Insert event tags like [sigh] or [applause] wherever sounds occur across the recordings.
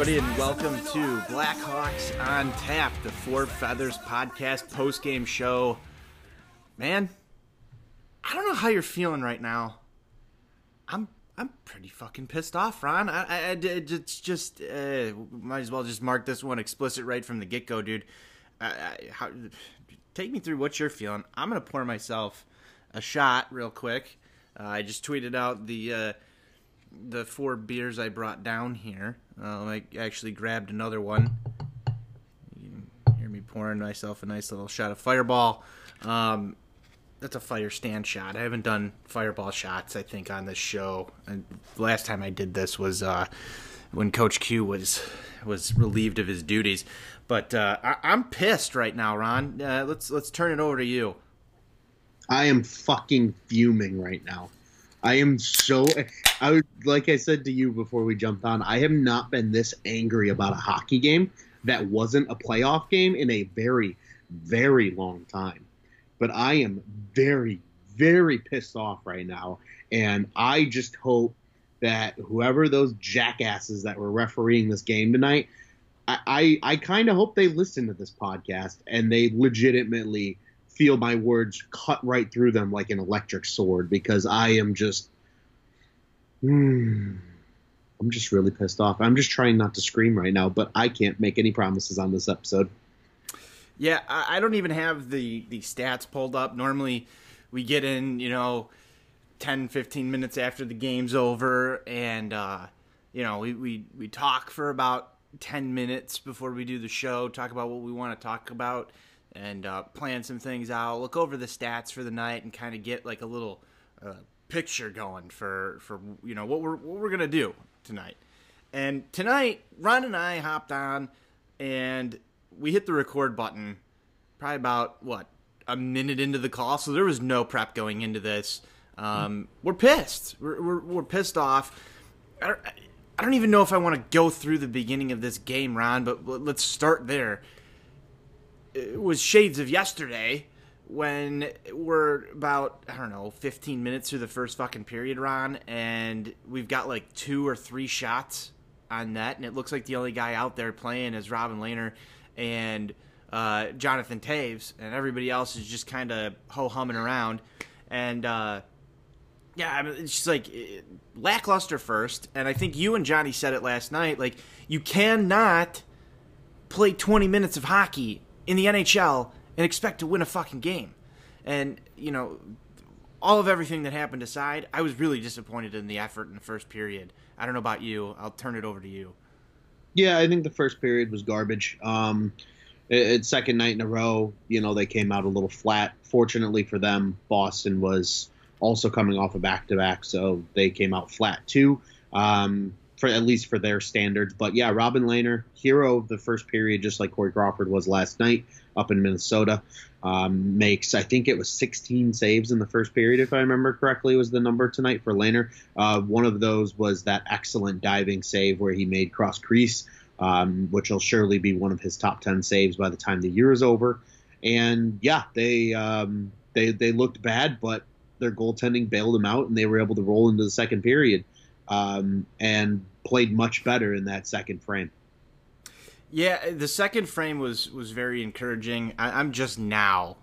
everybody, and welcome to Blackhawks on Tap, the Four Feathers podcast post game show. Man, I don't know how you're feeling right now. I'm I'm pretty fucking pissed off, Ron. I, I, I it's just uh, might as well just mark this one explicit right from the get go, dude. I, how, take me through what you're feeling. I'm gonna pour myself a shot real quick. Uh, I just tweeted out the. Uh, the four beers I brought down here. Uh, I actually grabbed another one. You can hear me pouring myself a nice little shot of Fireball. Um, that's a fire stand shot. I haven't done Fireball shots, I think, on this show. And last time I did this was uh, when Coach Q was was relieved of his duties. But uh, I- am pissed right now, Ron. Uh, let's let's turn it over to you. I am fucking fuming right now. I am so I was like I said to you before we jumped on, I have not been this angry about a hockey game that wasn't a playoff game in a very, very long time. But I am very, very pissed off right now. And I just hope that whoever those jackasses that were refereeing this game tonight, I, I, I kind of hope they listen to this podcast and they legitimately feel my words cut right through them like an electric sword because I am just Hmm. I'm just really pissed off. I'm just trying not to scream right now, but I can't make any promises on this episode. Yeah, I don't even have the, the stats pulled up. Normally, we get in, you know, 10, 15 minutes after the game's over, and, uh, you know, we, we, we talk for about 10 minutes before we do the show, talk about what we want to talk about, and uh, plan some things out, look over the stats for the night, and kind of get like a little uh, picture going for for you know what we're what we're gonna do tonight. And tonight, Ron and I hopped on, and we hit the record button. Probably about what a minute into the call, so there was no prep going into this. Um, we're pissed. We're, we're, we're pissed off. I don't, I don't even know if I want to go through the beginning of this game, Ron, but let's start there. It was shades of yesterday when we're about I don't know 15 minutes through the first fucking period, Ron, and we've got like two or three shots on net, and it looks like the only guy out there playing is Robin Lehner and uh, Jonathan Toews, and everybody else is just kind of ho humming around, and uh, yeah, I mean, it's just like eh, lackluster first, and I think you and Johnny said it last night. Like you cannot play 20 minutes of hockey in the NHL and expect to win a fucking game. And, you know, all of everything that happened aside, I was really disappointed in the effort in the first period. I don't know about you. I'll turn it over to you. Yeah, I think the first period was garbage. Um, it's second night in a row. You know, they came out a little flat. Fortunately for them, Boston was also coming off a back to back, so they came out flat too. Um, for at least for their standards. But yeah, Robin Lehner, hero of the first period, just like Corey Crawford was last night up in Minnesota. Um, makes I think it was 16 saves in the first period, if I remember correctly, was the number tonight for Lehner. Uh, one of those was that excellent diving save where he made cross crease, um, which will surely be one of his top 10 saves by the time the year is over. And yeah, they um, they they looked bad, but their goaltending bailed them out, and they were able to roll into the second period um, and played much better in that second frame. Yeah, the second frame was was very encouraging. I, am just now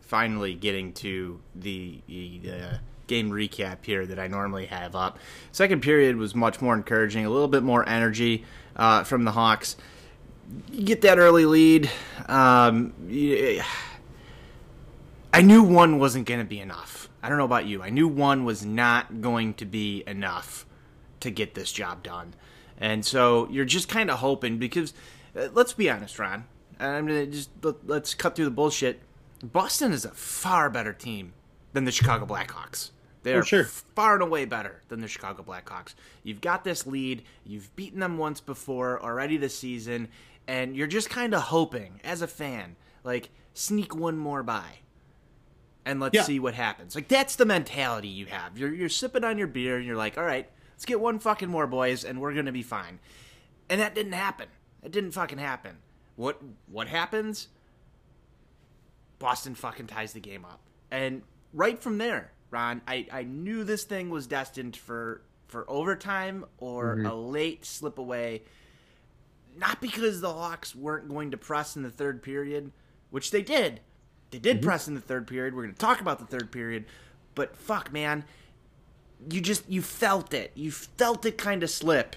finally getting to the, the uh, game recap here that I normally have up. Second period was much more encouraging, a little bit more energy uh, from the Hawks. You get that early lead. Um, I knew one wasn't going to be enough. I don't know about you. I knew one was not going to be enough to get this job done. And so you're just kind of hoping because uh, let's be honest, Ron. I'm gonna just let, us cut through the bullshit. Boston is a far better team than the Chicago Blackhawks. They are sure. far and away better than the Chicago Blackhawks. You've got this lead. You've beaten them once before already this season, and you're just kind of hoping, as a fan, like sneak one more by, and let's yeah. see what happens. Like that's the mentality you have. You're you're sipping on your beer, and you're like, all right, Let's get one fucking more, boys, and we're gonna be fine. And that didn't happen. It didn't fucking happen. What what happens? Boston fucking ties the game up. And right from there, Ron, I, I knew this thing was destined for for overtime or mm-hmm. a late slip away. not because the Hawks weren't going to press in the third period, which they did. They did mm-hmm. press in the third period. We're going to talk about the third period, but fuck, man, you just you felt it. You felt it kind of slip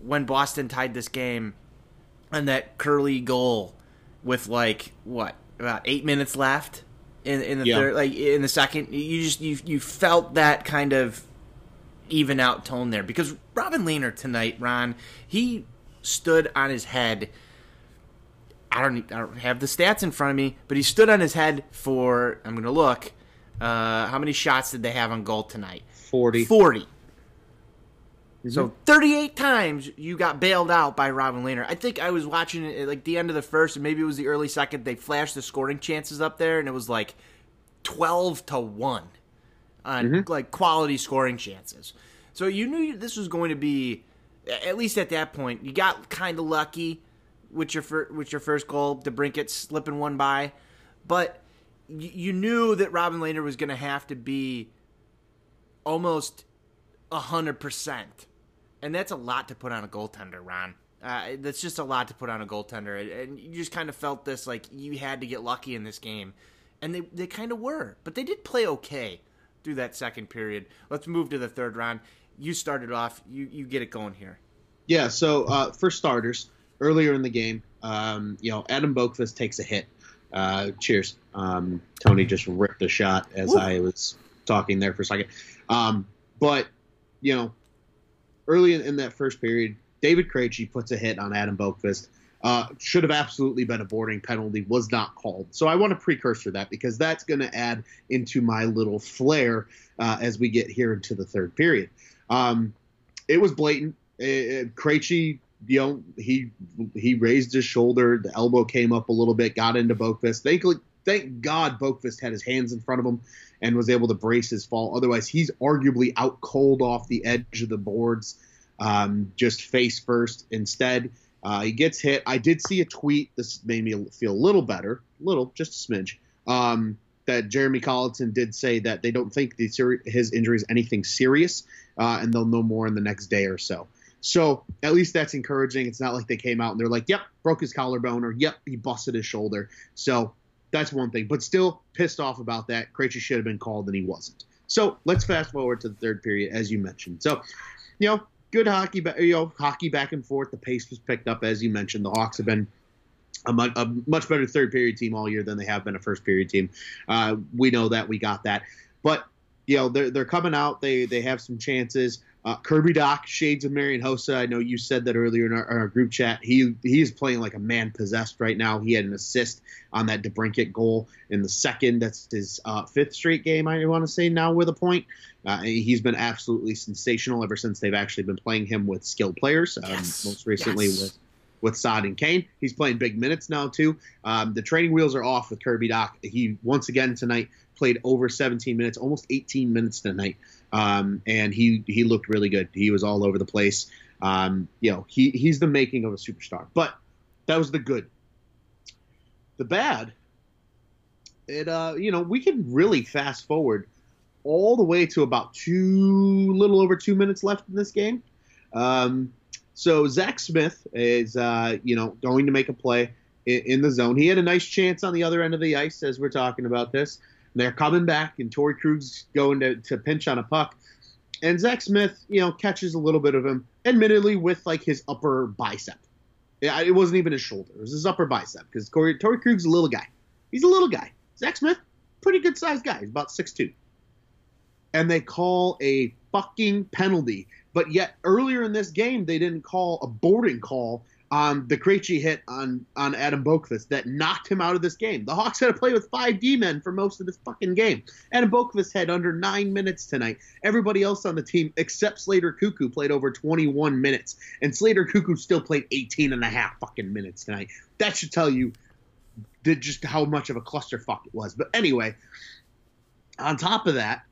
when Boston tied this game on that curly goal with like what about eight minutes left in in the yeah. third, like in the second. You just you you felt that kind of even out tone there because Robin Lehner tonight, Ron, he stood on his head. I don't, I don't have the stats in front of me, but he stood on his head for. I'm going to look. Uh, how many shots did they have on goal tonight? 40. 40. Mm-hmm. So 38 times you got bailed out by Robin Lehner. I think I was watching it at like the end of the first, and maybe it was the early second. They flashed the scoring chances up there, and it was like 12 to 1 on mm-hmm. like quality scoring chances. So you knew this was going to be at least at that point. You got kind of lucky with your fir- with your first goal, DeBrincat slipping one by, but you, knew that Robin Lehner was going to have to be almost hundred percent, and that's a lot to put on a goaltender, Ron. Uh, that's just a lot to put on a goaltender, and you just kind of felt this like you had to get lucky in this game, and they they kind of were, but they did play okay through that second period. Let's move to the third round. You started off. You you get it going here. Yeah. So uh, for starters, earlier in the game, um, you know, Adam Boqvist takes a hit. Uh, cheers. Um, Tony just ripped a shot as Woo. I was talking there for a second. Um, but you know, early in, in, that first period, David Krejci puts a hit on Adam Boqvist. Uh, should have absolutely been a boarding penalty, was not called. So I want to precursor that because that's going to add into my little flair uh, as we get here into the third period. Um, it was blatant. It, Krejci, you know, he he raised his shoulder, the elbow came up a little bit, got into Boqvist. Thank, thank God Boqvist had his hands in front of him and was able to brace his fall. Otherwise, he's arguably out cold off the edge of the boards, um, just face first. Instead, uh, he gets hit. I did see a tweet. This made me feel a little better, a little, just a smidge. Um, that Jeremy Colliton did say that they don't think the his injury is anything serious, uh, and they'll know more in the next day or so. So at least that's encouraging. It's not like they came out and they're like, "Yep, broke his collarbone," or "Yep, he busted his shoulder." So that's one thing. But still pissed off about that. Krejci should have been called, and he wasn't. So let's fast forward to the third period, as you mentioned. So, you know, good hockey, you know, hockey back and forth. The pace was picked up, as you mentioned. The Hawks have been a much, a much better third period team all year than they have been a first period team. Uh, we know that. We got that. But you know, they're they're coming out. They they have some chances. Uh, Kirby Dach, shades of Marian Hossa. I know you said that earlier in our, our, group chat. He he's playing like a man possessed right now. He had an assist on that DeBrincat goal in the second. That's his uh, fifth straight game. I want to say now with a point. Uh, he's been absolutely sensational ever since they've actually been playing him with skilled players. Um, yes. Most recently yes. with with Saad and Kane. He's playing big minutes now too. Um, the training wheels are off with Kirby Dach. He once again tonight played over 17 minutes, almost 18 minutes tonight, um, and he he looked really good. He was all over the place. Um, you know, he he's the making of a superstar. But that was the good. The bad, it uh, you know, we can really fast forward all the way to about two, little over two minutes left in this game. Um, so Zach Smith is, uh, you know, going to make a play in, in, the zone. He had a nice chance on the other end of the ice as we're talking about this. They're coming back, and Torey Krug's going to, to pinch on a puck. And Zach Smith, you know, catches a little bit of him, admittedly with like his upper bicep. Yeah, it wasn't even his shoulder; it was his upper bicep because Torey Krug's a little guy. He's a little guy. Zach Smith, pretty good sized guy. He's about six two. And they call a fucking penalty. But yet earlier in this game, they didn't call a boarding call on the Krejci hit on on Adam Boqvist that knocked him out of this game. The Hawks had to play with five D men for most of this fucking game. Adam Boqvist had under nine minutes tonight. Everybody else on the team except Slater Koekkoek played over 21 minutes, and Slater Koekkoek still played 18 and a half fucking minutes tonight. That should tell you just how much of a clusterfuck it was. But anyway, on top of that,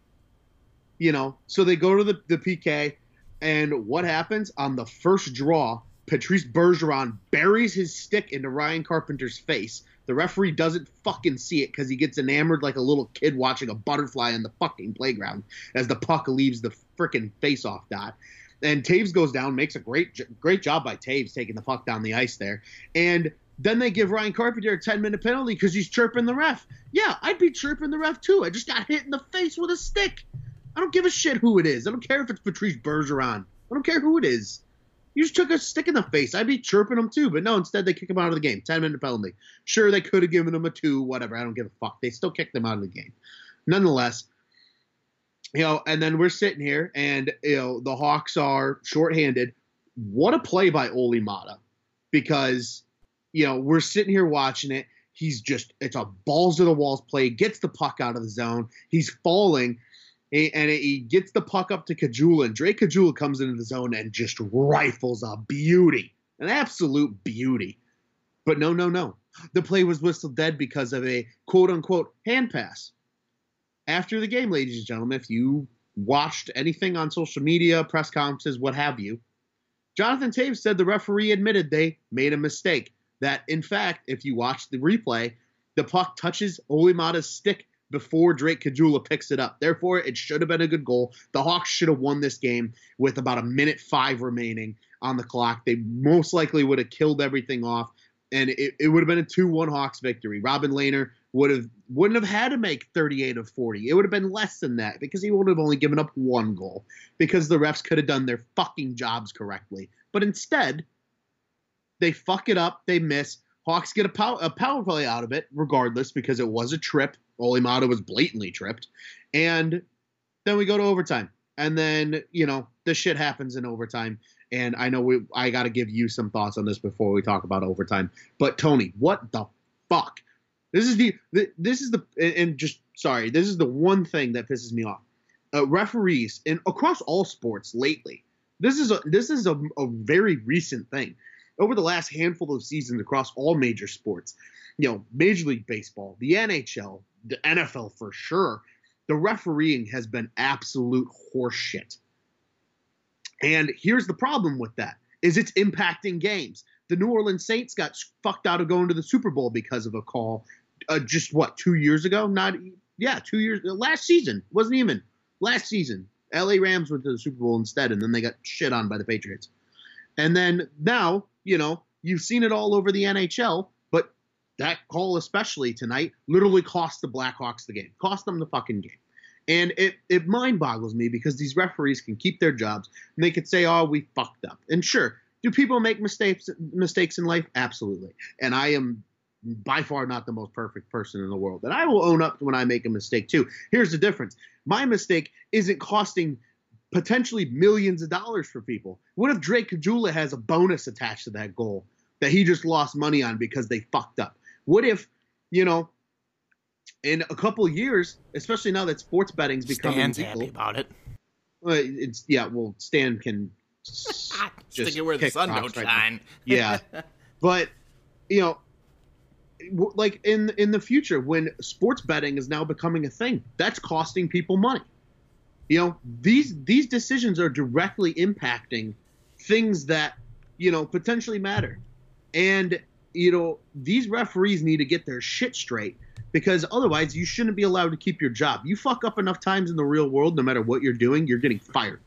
you know, so they go to the, the PK, and what happens on the first draw? Patrice Bergeron buries his stick into Ryan Carpenter's face. The referee doesn't fucking see it because he gets enamored like a little kid watching a butterfly in the fucking playground as the puck leaves the freaking face-off dot. and Toews goes down, makes a great great job by Toews taking the puck down the ice there, and then they give Ryan Carpenter a 10 minute penalty because he's chirping the ref. Yeah, I'd be chirping the ref too. I just got hit in the face with a stick. I don't give a shit who it is. I don't care if it's Patrice Bergeron. I don't care who it is. You just took a stick in the face. I'd be chirping him too, but no, instead they kick him out of the game. 10 minute penalty. Sure, they could have given him a two, whatever. I don't give a fuck. They still kicked him out of the game. Nonetheless, you know, and then we're sitting here and, you know, the Hawks are shorthanded. What a play by Olli Maatta because, you know, we're sitting here watching it. He's just, it's a balls to the walls play, gets the puck out of the zone. He's falling and he gets the puck up to Caggiula, and Drake Caggiula comes into the zone and just rifles a beauty, an absolute beauty. But no, no, no. The play was whistled dead because of a quote unquote hand pass. After the game, ladies and gentlemen, if you watched anything on social media, press conferences, what have you, Jonathan Toews said the referee admitted they made a mistake. That, in fact, if you watch the replay, the puck touches Olli Maatta's stick before Drake Caggiula picks it up. Therefore, it should have been a good goal. The Hawks should have won this game with about a minute five remaining on the clock. They most likely would have killed everything off, and it, it would have been a 2 1 Hawks victory. Robin Lehner would have wouldn't have had to make 38 of 40. It would have been less than that because he would have only given up one goal because the refs could have done their fucking jobs correctly. But instead, they fuck it up, they miss. Hawks get a power, a power play out of it, regardless, because it was a trip. Olli Maatta was blatantly tripped. And then we go to overtime. And then, you know, the shit happens in overtime. And I know we I gotta give you some thoughts on this before we talk about overtime. But Tony, what the fuck? This is the, this is the and just sorry, this is the one thing that pisses me off. Uh, referees and across all sports lately. This is a this is a, a very recent thing. Over the last handful of seasons across all major sports, you know, Major League Baseball, the NHL, the NFL for sure, the refereeing has been absolute horseshit. And here's the problem with that is it's impacting games. The New Orleans Saints got fucked out of going to the Super Bowl because of a call uh, just what, 2 years ago? Not yeah, 2 years last season. Wasn't even last season. LA Rams went to the Super Bowl instead and then they got shit on by the Patriots. And then now, you know, you've seen it all over the NHL that call, especially tonight, literally cost the Blackhawks the game, cost them the fucking game. And it, it mind boggles me because these referees can keep their jobs and they could say, oh, we fucked up. And sure, do people make mistakes mistakes in life? Absolutely. And I am by far not the most perfect person in the world. And I will own up when I make a mistake too. Here's the difference. My mistake isn't costing potentially millions of dollars for people. What if Drake Caggiula has a bonus attached to that goal that he just lost money on because they fucked up? What if, you know, in a couple years, especially now that sports betting's becoming Stan's legal, happy about it. It's yeah. Well, Stan can [laughs] just stick it where the sun don't right shine. [laughs] yeah, but you know, like in in the future when sports betting is now becoming a thing, that's costing people money. You know, these these decisions are directly impacting things that you know potentially matter, and you know, these referees need to get their shit straight because otherwise you shouldn't be allowed to keep your job. You fuck up enough times in the real world, no matter what you're doing, you're getting fired.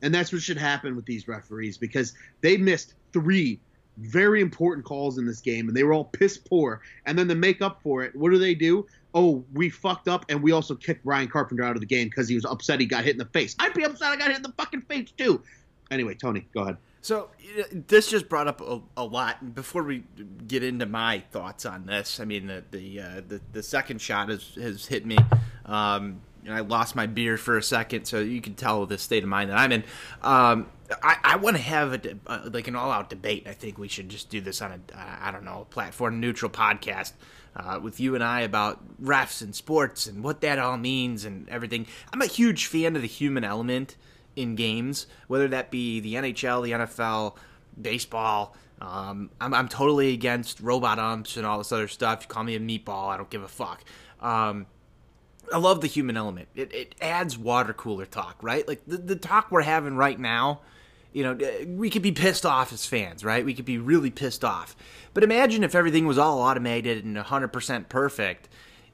And that's what should happen with these referees because they missed three very important calls in this game and they were all piss poor. And then to make up for it, what do they do? Oh, we fucked up and we also kicked Ryan Carpenter out of the game because he was upset he got hit in the face. I'd be upset I got hit in the fucking face too. Anyway, Tony, go ahead. So this just brought up a, a, lot. Before we get into my thoughts on this, I mean the the uh, the, the, second shot has has hit me. Um, and I lost my beer for a second, so you can tell the state of mind that I'm in. Um, I, I want to have a, uh, like an all-out debate. I think we should just do this on a uh, I don't know platform neutral podcast uh, with you and I about refs and sports and what that all means and everything. I'm a huge fan of the human element in games, whether that be the NHL, the NFL, baseball. Um, I'm, I'm totally against robot umps and all this other stuff. You call me a meatball, I don't give a fuck. Um, I love the human element. It, it adds water cooler talk, right? Like the, the talk we're having right now, you know, we could be pissed off as fans, right? We could be really pissed off. But imagine if everything was all automated and 100% perfect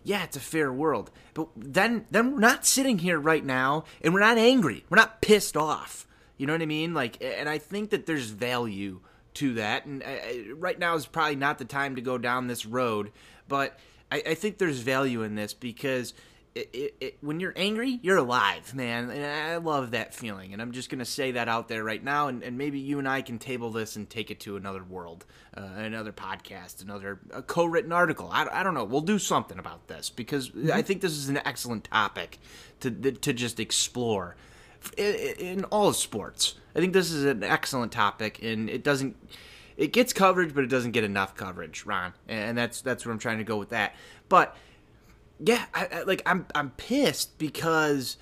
yeah, it's a fair world. But then then we're not sitting here right now and we're not angry. We're not pissed off. You know what I mean? Like, and I think that there's value to that. And uh, right now is probably not the time to go down this road, but I, I think there's value in this because it, it, it, when you're angry, you're alive, man. And I love that feeling. And I'm just going to say that out there right now. And, and, maybe you and I can table this and take it to another world, uh, another podcast, another co written article. I, I don't know. We'll do something about this because mm-hmm. I think this is an excellent topic to, to just explore in, in all sports. I think this is an excellent topic, and it doesn't. It gets coverage, but it doesn't get enough coverage, Ron, and that's that's where I'm trying to go with that. But yeah, I, I, like I'm I'm pissed because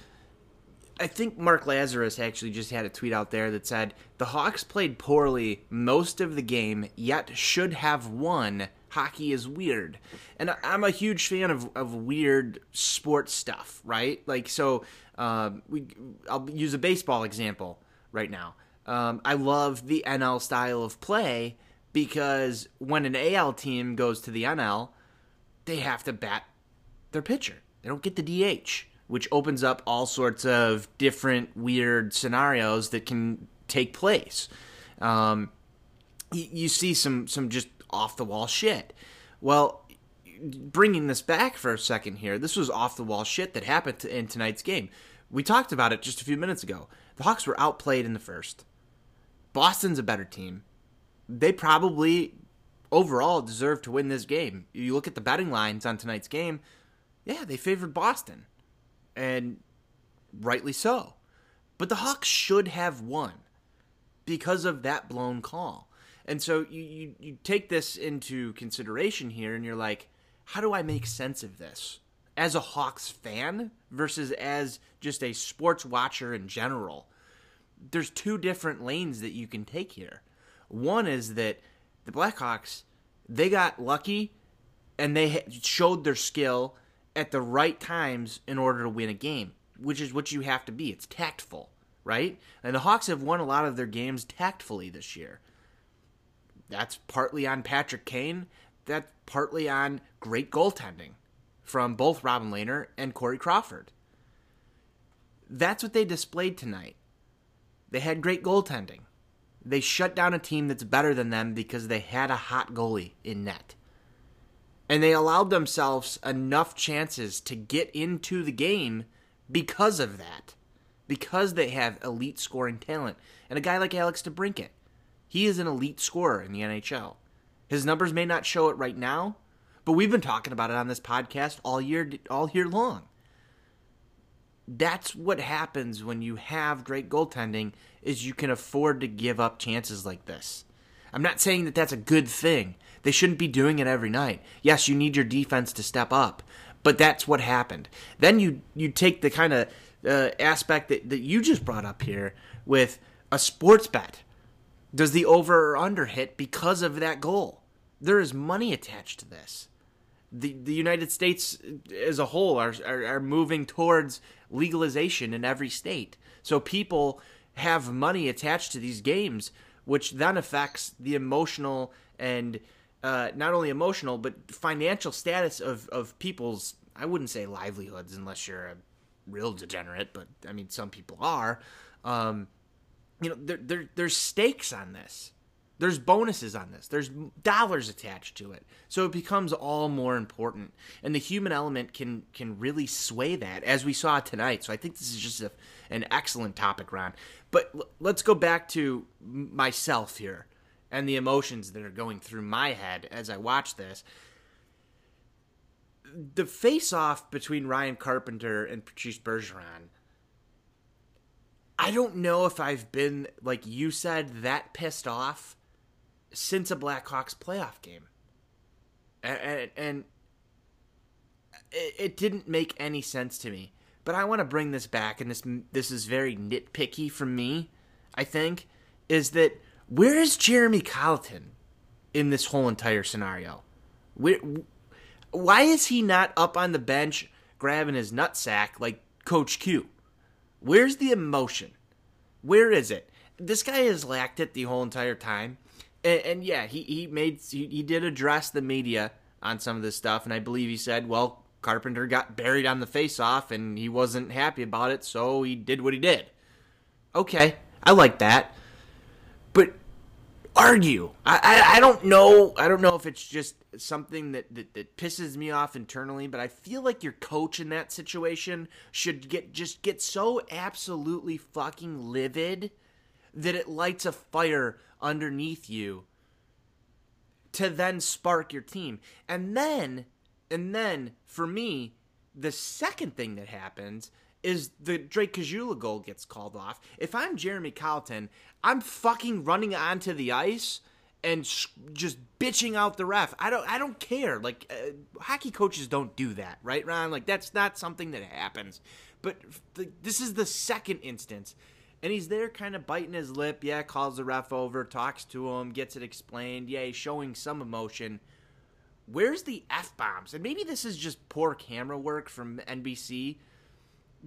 I think Mark Lazerus actually just had a tweet out there that said the Hawks played poorly most of the game, yet should have won. Hockey is weird, and I'm a huge fan of, of weird sports stuff, right? Like so, um, we I'll use a baseball example right now. Um, I love the NL style of play because when an AL team goes to the NL, they have to bat their pitcher. They don't get the DH, which opens up all sorts of different weird scenarios that can take place. Um, you, you see some some just off the wall shit. Well, bringing this back for a second here, this was off the wall shit that happened in tonight's game. We talked about it just a few minutes ago. The Hawks were outplayed in the first. Boston's a better team. They probably overall deserve to win this game. You look at the betting lines on tonight's game, yeah, they favored Boston. And rightly so. But the Hawks should have won because of that blown call. And so you, you, you take this into consideration here and you're like, how do I make sense of this? As a Hawks fan versus as just a sports watcher in general. There's two different lanes that you can take here. One is that the Blackhawks, they got lucky and they showed their skill at the right times in order to win a game, which is what you have to be. It's tactful, right? And the Hawks have won a lot of their games tactfully this year. That's partly on Patrick Kane. That's partly on great goaltending from both Robin Lehner and Corey Crawford. That's what they displayed tonight. They had great goaltending. They shut down a team that's better than them because they had a hot goalie in net and they allowed themselves enough chances to get into the game because of that. Because they have elite scoring talent. And a guy like Alex DeBrincat, he is an elite scorer in the NHL. His numbers may not show it right now, but we've been talking about it on this podcast all year all year long. That's what happens when you have great goaltending is you can afford to give up chances like this. I'm not saying that that's a good thing. They shouldn't be doing it every night. Yes, you need your defense to step up, but that's what happened. Then you you take the kind of uh, aspect that, that you just brought up here with a sports bet. Does the over or under hit because of that goal? There is money attached to this. The, the United States as a whole are, are, are moving towards legalization in every state. So people have money attached to these games, which then affects the emotional and uh, not only emotional but financial status of of people's I wouldn't say livelihoods unless you're a real degenerate, but I mean some people are. Um, you know, there, there there's stakes on this. There's bonuses on this. There's dollars attached to it. So it becomes all more important. And the human element can can really sway that as we saw tonight. So I think this is just a, an excellent topic, Ron. But l- let's go back to myself here and the emotions that are going through my head as I watch this. The face off between Ryan Carpenter and Patrice Bergeron. I don't know if I've been, like you said, that pissed off since a Blackhawks playoff game. And, and, it didn't make any sense to me. But I want to bring this back, and this this is very nitpicky from me. I think is that where is Jeremy Colliton in this whole entire scenario? Where, why is he not up on the bench grabbing his nutsack like Coach Q? Where's the emotion? Where is it? This guy has lacked it the whole entire time. And, and yeah, he, he made he, he did address the media on some of this stuff, and I believe he said, well, Carpenter got buried on the face off and he wasn't happy about it, so he did what he did. Okay, I like that. Argue. I, I, I don't know. I don't know if it's just something that, that, that pisses me off internally, but I feel like your coach in that situation should get just get so absolutely fucking livid that it lights a fire underneath you to then spark your team. And then and then for me, the second thing that happens is the Drake Caggiula goal gets called off. If I'm Jeremy Colliton, I'm fucking running onto the ice and sh- just bitching out the ref. I don't I don't care. Like uh, hockey coaches don't do that, right, Ron? Like that's not something that happens. But this is the second instance. And he's there kind of biting his lip. Yeah, calls the ref over, talks to him, gets it explained. Yeah, he's showing some emotion. Where's the F bombs? And maybe this is just poor camera work from NBC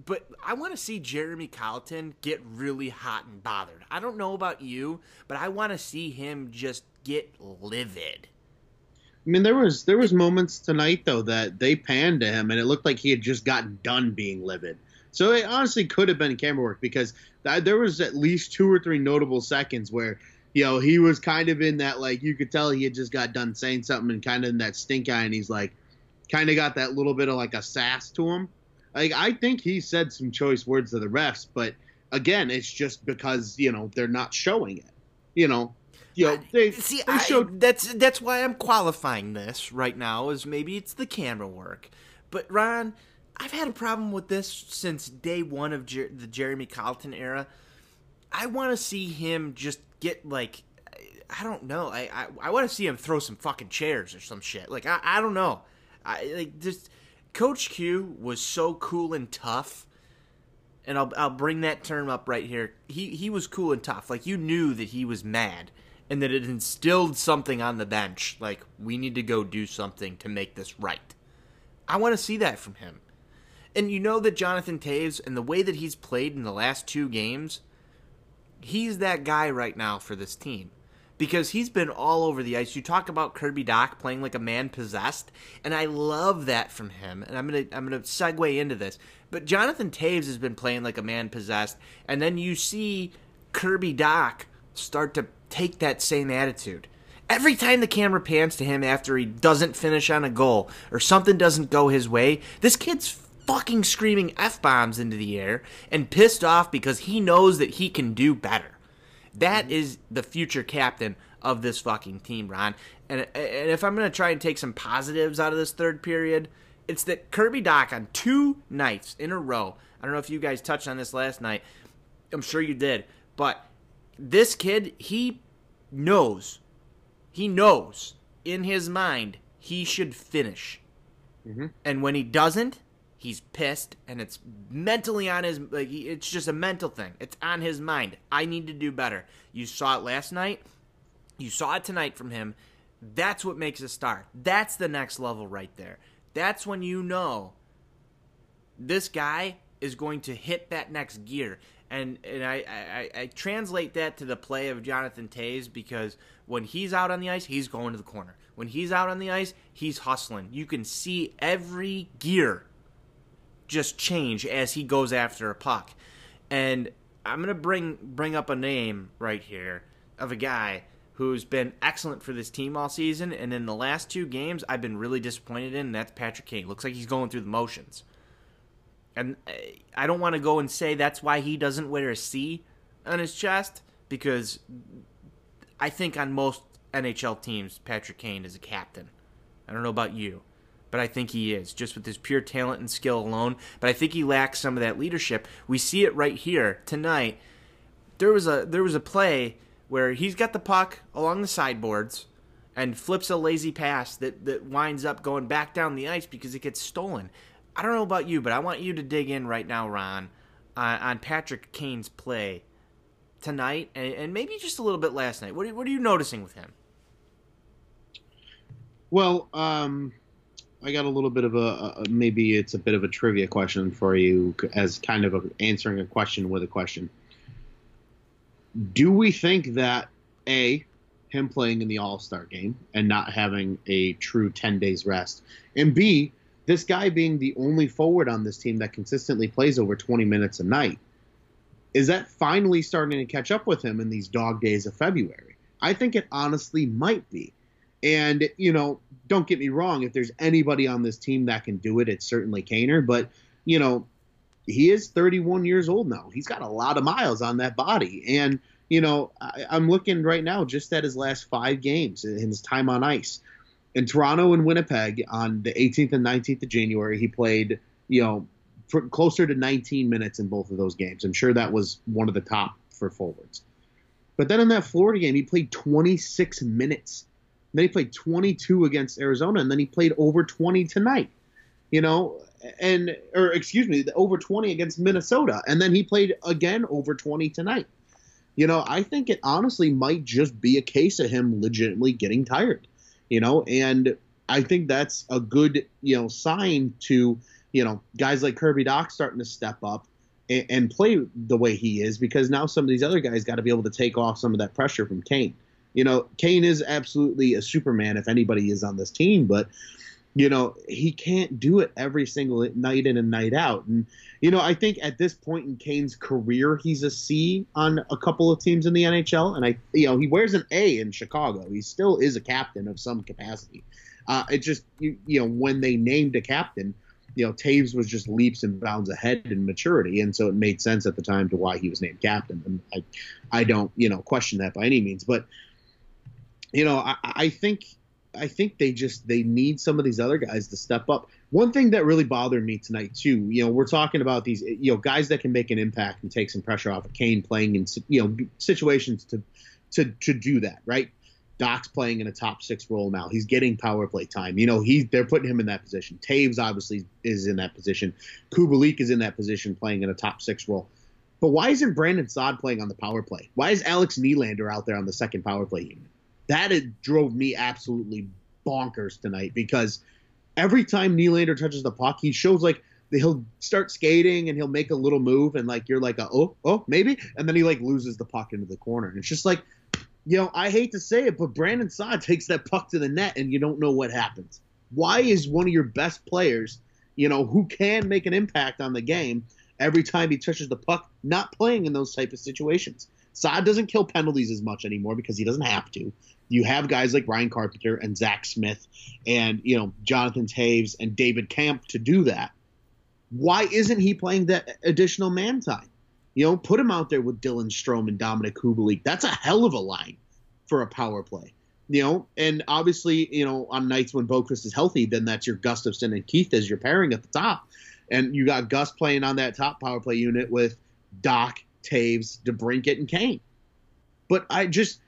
but I want to see Jeremy Colliton get really hot and bothered. I don't know about you, but I want to see him just get livid. I mean, there was there was moments tonight though that they panned to him, and it looked like he had just gotten done being livid. So it honestly could have been camera work because th- there was at least two or three notable seconds where you know he was kind of in that like you could tell he had just got done saying something and kind of in that stink eye, and he's like kind of got that little bit of like a sass to him. Like I think he said some choice words to the refs, but again, it's just because you know they're not showing it. You know, you know they see. They I, that's that's why I'm qualifying this right now. Is maybe it's the camera work, but Ron, I've had a problem with this since day one of Jer- the Jeremy Colliton era. I want to see him just get like I don't know. I I, I want to see him throw some fucking chairs or some shit. Like I I don't know. I like just Coach Q was so cool and tough, and I'll I'll bring that term up right here. He he was cool and tough. Like you knew that he was mad, and that it instilled something on the bench. Like we need to go do something to make this right. I want to see that from him. And you know that Jonathan Toews and the way that he's played in the last two games, he's that guy right now for this team because he's been all over the ice. You talk about Kirby Dach playing like a man possessed, and I love that from him. And I'm gonna I'm gonna segue into this. But Jonathan Toews has been playing like a man possessed, and then you see Kirby Dach start to take that same attitude. Every time the camera pans to him after he doesn't finish on a goal or something doesn't go his way, this kid's fucking screaming F bombs into the air and pissed off because he knows that he can do better. That is the future captain of this fucking team, Ron. And, and if I'm going to try and take some positives out of this third period, it's that Kirby Dach on two nights in a row. I don't know if you guys touched on this last night. I'm sure you did. But this kid, he knows. He knows in his mind he should finish. Mm-hmm. And when he doesn't, he's pissed and it's mentally on his like it's just a mental thing. It's on his mind. I need to do better. You saw it last night. You saw it tonight from him. That's what makes a star. That's the next level right there. That's when you know this guy is going to hit that next gear. And and I, I, I translate that to the play of Jonathan Toews because when he's out on the ice, he's going to the corner. When he's out on the ice, he's hustling. You can see every gear just change as he goes after a puck. And I'm gonna bring bring up a name right here of a guy who's been excellent for this team all season, and in the last two games, I've been really disappointed in. And that's Patrick Kane. Looks like he's going through the motions, and eh, I don't want to go and say that's why he doesn't wear a C on his chest because I think on most NHL teams, Patrick Kane is a captain. I don't know about you but I think he is just with his pure talent and skill alone. But I think he lacks some of that leadership. We see it right here tonight. There was a there was a play where he's got the puck along the sideboards and flips a lazy pass that that winds up going back down the ice because it gets stolen. I don't know about you, but I want you to dig in right now, Ron, uh, on Patrick Kane's play tonight and, and, maybe just a little bit last night. What are, what are you noticing with him? Well, um, I got a little bit of a, a, maybe it's a bit of a trivia question for you as kind of a, answering a question with a question. Do we think that a him playing in the All Star game and not having a true ten days rest, and b this guy being the only forward on this team that consistently plays over twenty minutes a night, Is that finally starting to catch up with him in these dog days of February? I think it honestly might be. And, you know, don't get me wrong, if there's anybody on this team that can do it, it's certainly Kaner. But, you know, he is 31 years old now. He's got a lot of miles on that body. And, you know, I, am looking right now just at his last five games in his time on ice. In Toronto and Winnipeg on the 18th and 19th of January, he played, you know, closer to 19 minutes in both of those games. I'm sure that was one of the top for forwards. But then in that Florida game, he played 26 minutes. Then he played 22 against Arizona, and then he played over 20 tonight. You know, and or excuse me, over 20 against Minnesota, and then he played again over 20 tonight. You know, I think it honestly might just be a case of him legitimately getting tired. You know, and I think that's a good you know sign to you know guys like Kirby Dach starting to step up and, and play the way he is because now some of these other guys got to be able to take off some of that pressure from Kane. You know, Kane is absolutely a Superman if anybody is on this team, but you know, he can't do it every single night in and night out. And, you know, I think at this point in Kane's career, he's a C on a couple of teams in the NHL. And I, you know, he wears an A in Chicago. He still is a captain of some capacity. Uh, it just, you, you know, when they named a captain, you know, Toews was just leaps and bounds ahead in maturity. And so it made sense at the time to why he was named captain. And I, I don't, you know, question that by any means. But, you know, I, I think I think they just they need some of these other guys to step up. One thing that really bothered me tonight too, you know, we're talking about these you know guys that can make an impact and take some pressure off of Kane playing in you know situations to to to do that, right? Dach's playing in a top six role now. He's getting power play time. You know, he's they're putting him in that position. Toews obviously is in that position. Kubalik is in that position playing in a top six role. But why isn't Brandon Saad playing on the power play? Why is Alex Nylander out there on the second power play unit? That it drove me absolutely bonkers tonight because every time Nylander touches the puck, he shows like he'll start skating and he'll make a little move and like you're like a, oh oh maybe and then he like loses the puck into the corner and it's just like you know I hate to say it but Brandon Saad [laughs] takes that puck to the net and you don't know what happens. Why is one of your best players, you know, who can make an impact on the game every time he touches the puck, not playing in those type of situations? Saad doesn't kill penalties as much anymore because he doesn't have to you have guys like Ryan Carpenter and Zach Smith and you know Jonathan Toews and David Kampf to do that. Why isn't he playing that additional man time? You know, put him out there with Dylan Strome and Dominic Kubalik. That's a hell of a line for a power play. You know, and obviously, you know, on nights when Boqvist is healthy, then that's your Gustafsson and Keith as your pairing at the top. And you got Gus playing on that top power play unit with Dach, Toews, DeBrincat, and Kane. But I just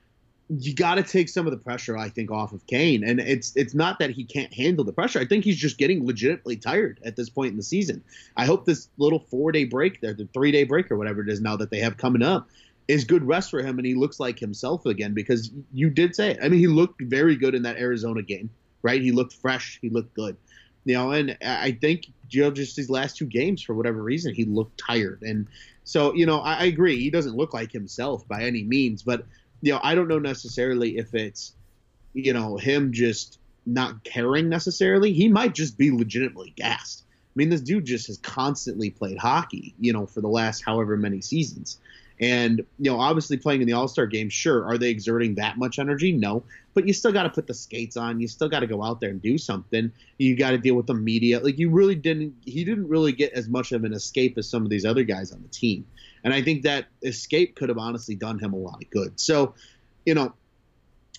you got to take some of the pressure, I think, off of Kane. And it's it's not that he can't handle the pressure. I think he's just getting legitimately tired at this point in the season. I hope this little four day break, the three day break or whatever it is now that they have coming up, is good rest for him, and he looks like himself again. Because you did say it. I mean, he looked very good in that Arizona game, right? He looked fresh. He looked good. You know, and I think you know just these last two games for whatever reason he looked tired, and so you know I, I agree he doesn't look like himself by any means, but you know, I don't know necessarily if it's, you know, him just not caring necessarily. He might just be legitimately gassed. I mean, this dude just has constantly played hockey, you know, for the last however many seasons. And, you know, obviously playing in the All Star game, sure. Are they exerting that much energy? No. But you still got to put the skates on. You still got to go out there and do something. You got to deal with the media. Like, you really didn't, he didn't really get as much of an escape as some of these other guys on the team. And I think that escape could have honestly done him a lot of good. So, you know,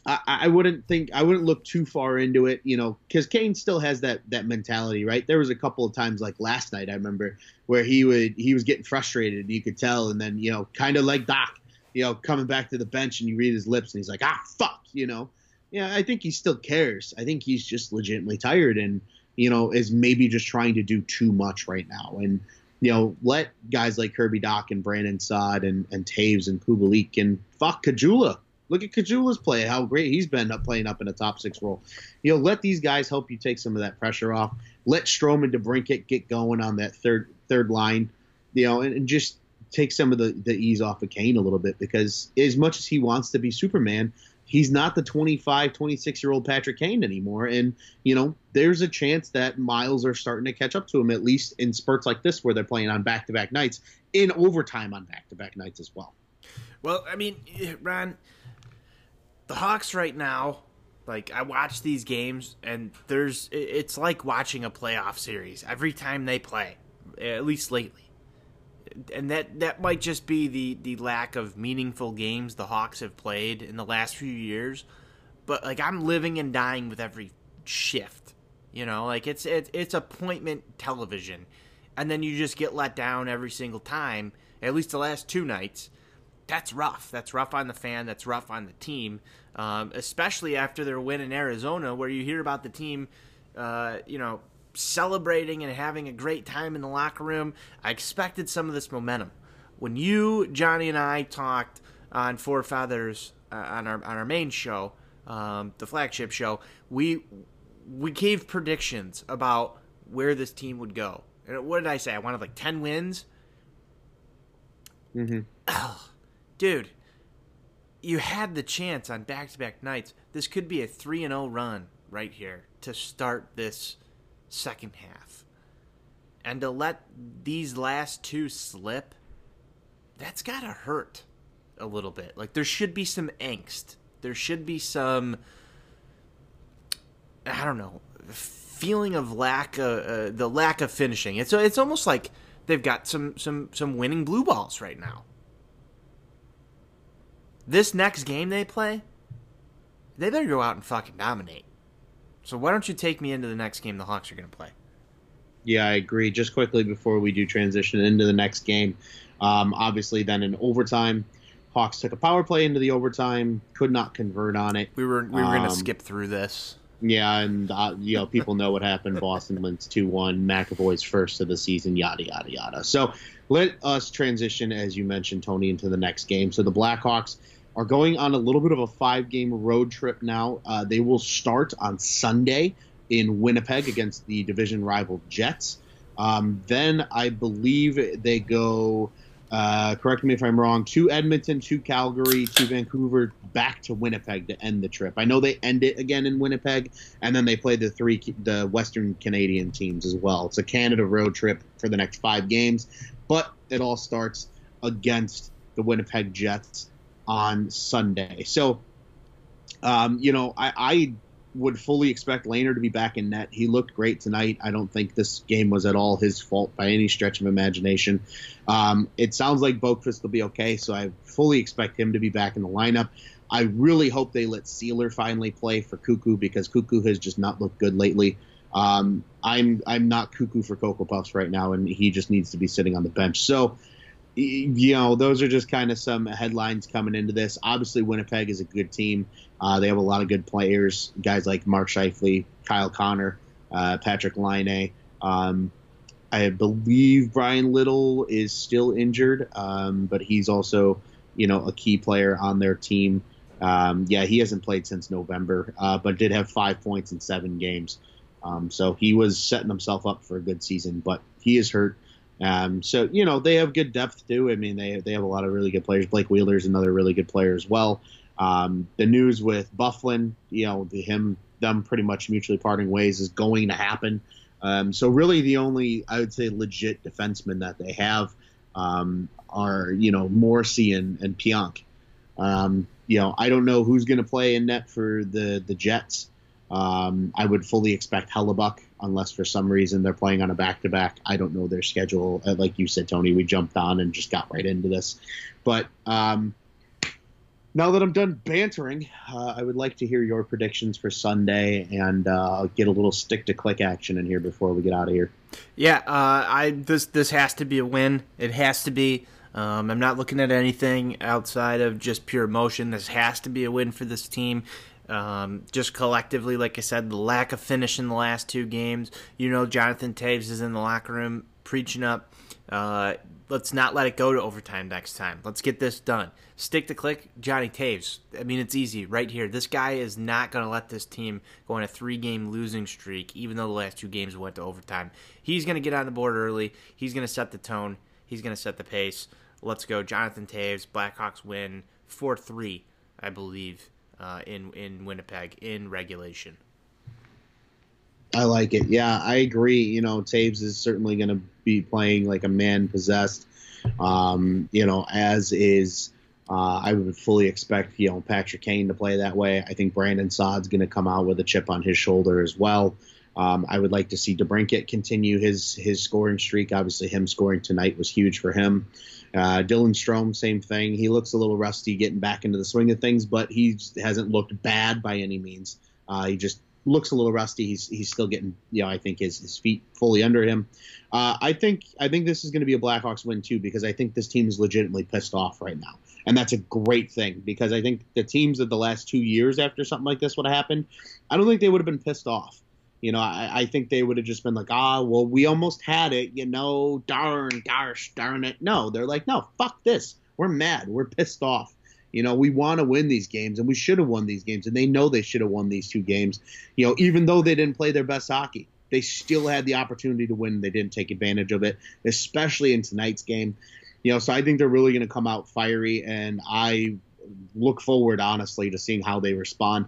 I, I wouldn't think I wouldn't look too far into it, you know, because Kane still has that that mentality, right? There was a couple of times like last night I remember where he would he was getting frustrated, and you could tell, and then you know, kind of like Dach, you know, coming back to the bench and you read his lips and he's like, ah, fuck, you know. Yeah, I think he still cares. I think he's just legitimately tired and you know is maybe just trying to do too much right now and you know, let guys like Kirby Dach and Brandon Saad and, and Toews and Kubalik and fuck Caggiula. Look at Caggiula's play, how great he's been up playing up in a top six role. You know, let these guys help you take some of that pressure off. Let Strome and DeBrincat get going on that third third line, you know, and, and just take some of the, the ease off of Kane a little bit because as much as he wants to be Superman, he's not the 25, 26 year old Patrick Kane anymore. And, you know, there's a chance that miles are starting to catch up to him, at least in spurts like this where they're playing on back to back nights, in overtime on back to back nights as well. Well, I mean, eh, Ron, the Hawks right now, like I watch these games and there's it's like watching a playoff series every time they play, at least lately. And that that might just be the the lack of meaningful games the Hawks have played in the last few years, but like I'm living and dying with every shift. You know, like it's it's it's appointment television. And then you just get let down every single time, at least the last two nights that's rough. That's rough on the fan. That's rough on the team, um, especially after their win in Arizona, where you hear about the team, uh, you know, celebrating and having a great time in the locker room. I expected some of this momentum. When you, Johnny, and I talked on Four Feathers uh, on our on our main show, um, the flagship show, we we gave predictions about where this team would go. And what did I say? I wanted like ten wins. Mm-hmm [clears throat] dude, you had the chance on back to back nights. This could be a 3 and 0 run right here to start this second half. And to let these last two slip, that's got to hurt a little bit. Like, there should be some angst. There should be some, I don't know, feeling of lack of, uh, the lack of finishing. It's, it's almost like they've got some, some, some winning blue balls right now this next game they play, they better go out and fucking dominate. So why don't you take me into the next game the Hawks are going to play? Yeah, I agree. Just quickly before we do transition into the next game, um, obviously then in overtime, Hawks took a power play into the overtime, could not convert on it. We were we were um, going to skip through this. Yeah, and uh, you know people know what happened. [laughs] Boston wins two one. McAvoy's first of the season. Yada yada yada. So let us transition, as you mentioned, Tony, into the next game. So the Blackhawks are going on a little bit of a five game road trip now. Uh, they will start on Sunday in Winnipeg against the division rival Jets. Um, then I believe they go, uh, correct me if I'm wrong, to Edmonton, to Calgary, to Vancouver, back to Winnipeg to end the trip. I know they end it again in Winnipeg, and then they play the three the Western Canadian teams as well. It's a Canada road trip for the next five games, but it all starts against the Winnipeg Jets on Sunday. So, um, you know, I, I would fully expect Laner to be back in net. He looked great tonight. I don't think this game was at all his fault by any stretch of imagination. Um, it sounds like Boqvist will be okay, so I fully expect him to be back in the lineup. I really hope they let Seeler finally play for Cuckoo because Cuckoo has just not looked good lately. Um, I'm I'm not cuckoo for Cocoa Puffs right now, and he just needs to be sitting on the bench. So you know, those are just kind of some headlines coming into this. Obviously, Winnipeg is a good team. Uh, they have a lot of good players, guys like Mark Scheifele, Kyle Connor, uh, Patrik Laine. Um, I believe Bryan Little is still injured, um, but he's also, you know, a key player on their team. Um, yeah, he hasn't played since November, uh, but did have five points in seven games. Um, so he was setting himself up for a good season, but he is hurt. Um, so you know they have good depth too. I mean they they have a lot of really good players. Blake Wheeler is another really good player as well. Um, the news with Byfuglien, you know, him them pretty much mutually parting ways is going to happen. Um, so really the only I would say legit defensemen that they have um, are you know Morrissey and, and Pionk. Um, you know I don't know who's going to play in net for the the Jets. Um, I would fully expect Hellebuyck unless for some reason they're playing on a back to back. I don't know their schedule. Uh, like you said, Tony, we jumped on and just got right into this. But um, now that I'm done bantering, uh, I would like to hear your predictions for Sunday and uh, get a little stick to click action in here before we get out of here. Yeah, uh, I this this has to be a win. It has to be. Um, I'm not looking at anything outside of just pure emotion. This has to be a win for this team. Um, just collectively, like I said, the lack of finish in the last two games. You know, Jonathan Toews is in the locker room preaching up. Uh, let's not let it go to overtime next time. Let's get this done. Stick to click, Johnny Toews. I mean, it's easy right here. This guy is not going to let this team go on a three game losing streak, even though the last two games went to overtime. He's going to get on the board early. He's going to set the tone. He's going to set the pace. Let's go. Jonathan Toews, Blackhawks win 4 3, I believe uh, in in Winnipeg in regulation. I like it. Yeah, I agree. You know, Toews is certainly going to be playing like a man possessed. Um, you know, as is. Uh, I would fully expect you know Patrick Kane to play that way. I think Brandon Saad's going to come out with a chip on his shoulder as well. Um, I would like to see DeBrincat continue his his scoring streak. Obviously, him scoring tonight was huge for him. Uh, Dylan Strome, same thing. He looks a little rusty getting back into the swing of things, but he hasn't looked bad by any means. Uh, he just looks a little rusty. He's he's still getting, you know, I think his, his feet fully under him. Uh, I think I think this is going to be a Blackhawks win too because I think this team is legitimately pissed off right now, and that's a great thing because I think the teams of the last two years after something like this would have happened, I don't think they would have been pissed off. You know, I, I think they would have just been like, ah, well, we almost had it, you know, darn, gosh, darn it. No, they're like, no, fuck this. We're mad. We're pissed off. You know, we want to win these games, and we should have won these games, and they know they should have won these two games. You know, even though they didn't play their best hockey, they still had the opportunity to win. They didn't take advantage of it, especially in tonight's game. You know, so I think they're really going to come out fiery, and I look forward, honestly, to seeing how they respond.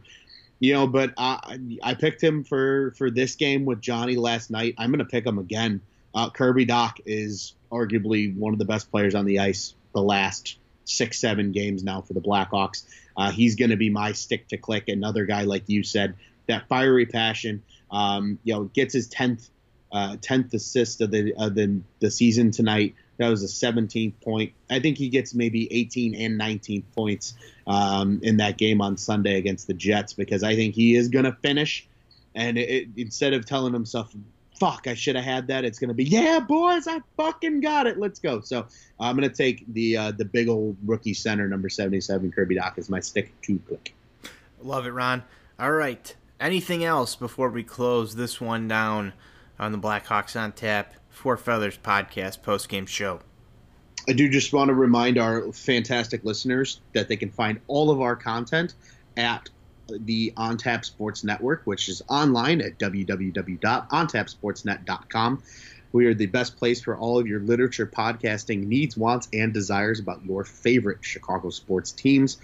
You know, but I, I picked him for for this game with Johnny last night. I'm going to pick him again. Uh, Kirby Dach is arguably one of the best players on the ice the last six, seven games now for the Blackhawks. Uh, he's going to be my stick to click. Another guy, like you said, that fiery passion. Um, you know, gets his tenth uh, tenth assist of the of the the season tonight. That was a 17th point. I think he gets maybe 18 and 19 points um, in that game on Sunday against the Jets because I think he is going to finish. And it, instead of telling himself, fuck, I should have had that. It's going to be, yeah, boys, I fucking got it. Let's go. So I'm going to take the uh, the big old rookie center, number 77, Kirby Dach, as my stick to click. Love it, Ron. All right. Anything else before we close this one down on the Blackhawks on Tap Four Feathers podcast post game show? I do just want to remind our fantastic listeners that they can find all of our content at the OnTap Sports Network, which is online at www.ontapsportsnet.com. We are the best place for all of your literature podcasting needs, wants, and desires about your favorite Chicago sports teams.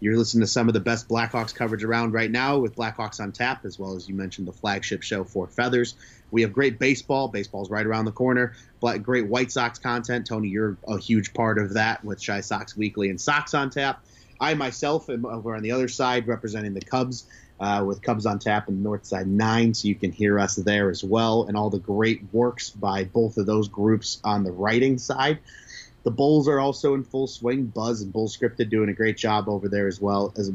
You're listening to some of the best Blackhawks coverage around right now with Blackhawks on Tap, as well as you mentioned the flagship show Four Feathers. We have great baseball. Baseball's right around the corner. But great White Sox content. Tony, you're a huge part of that with Chi Sox Weekly and Sox on Tap. I myself am over on the other side representing the Cubs uh, with Cubs on Tap and Northside 9, so you can hear us there as well, and all the great works by both of those groups on the writing side. The Bulls are also in full swing. Buzz and Bull Scripted doing a great job over there as well as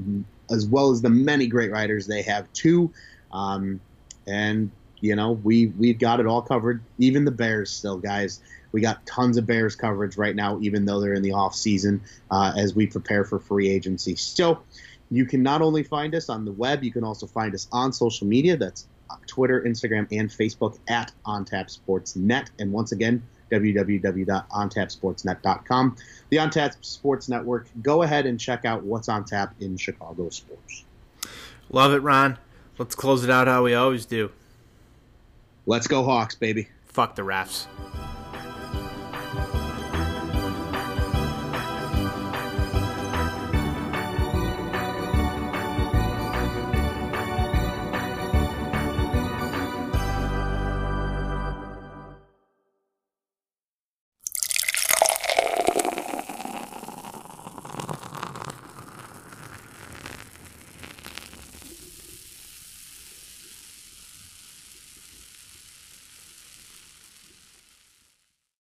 as well as the many great writers they have too. Um, and you know we we've got it all covered. Even the Bears still, guys. We got tons of Bears coverage right now, even though they're in the off season uh, as we prepare for free agency. So you can not only find us on the web, you can also find us on social media. That's Twitter, Instagram, and Facebook at OnTap Sports Net. And once again, www.ontapsportsnet.com. The OnTap Sports Network. Go ahead and check out what's on tap in Chicago sports. Love it, Ron. Let's close it out how we always do. Let's go Hawks, baby. Fuck the refs.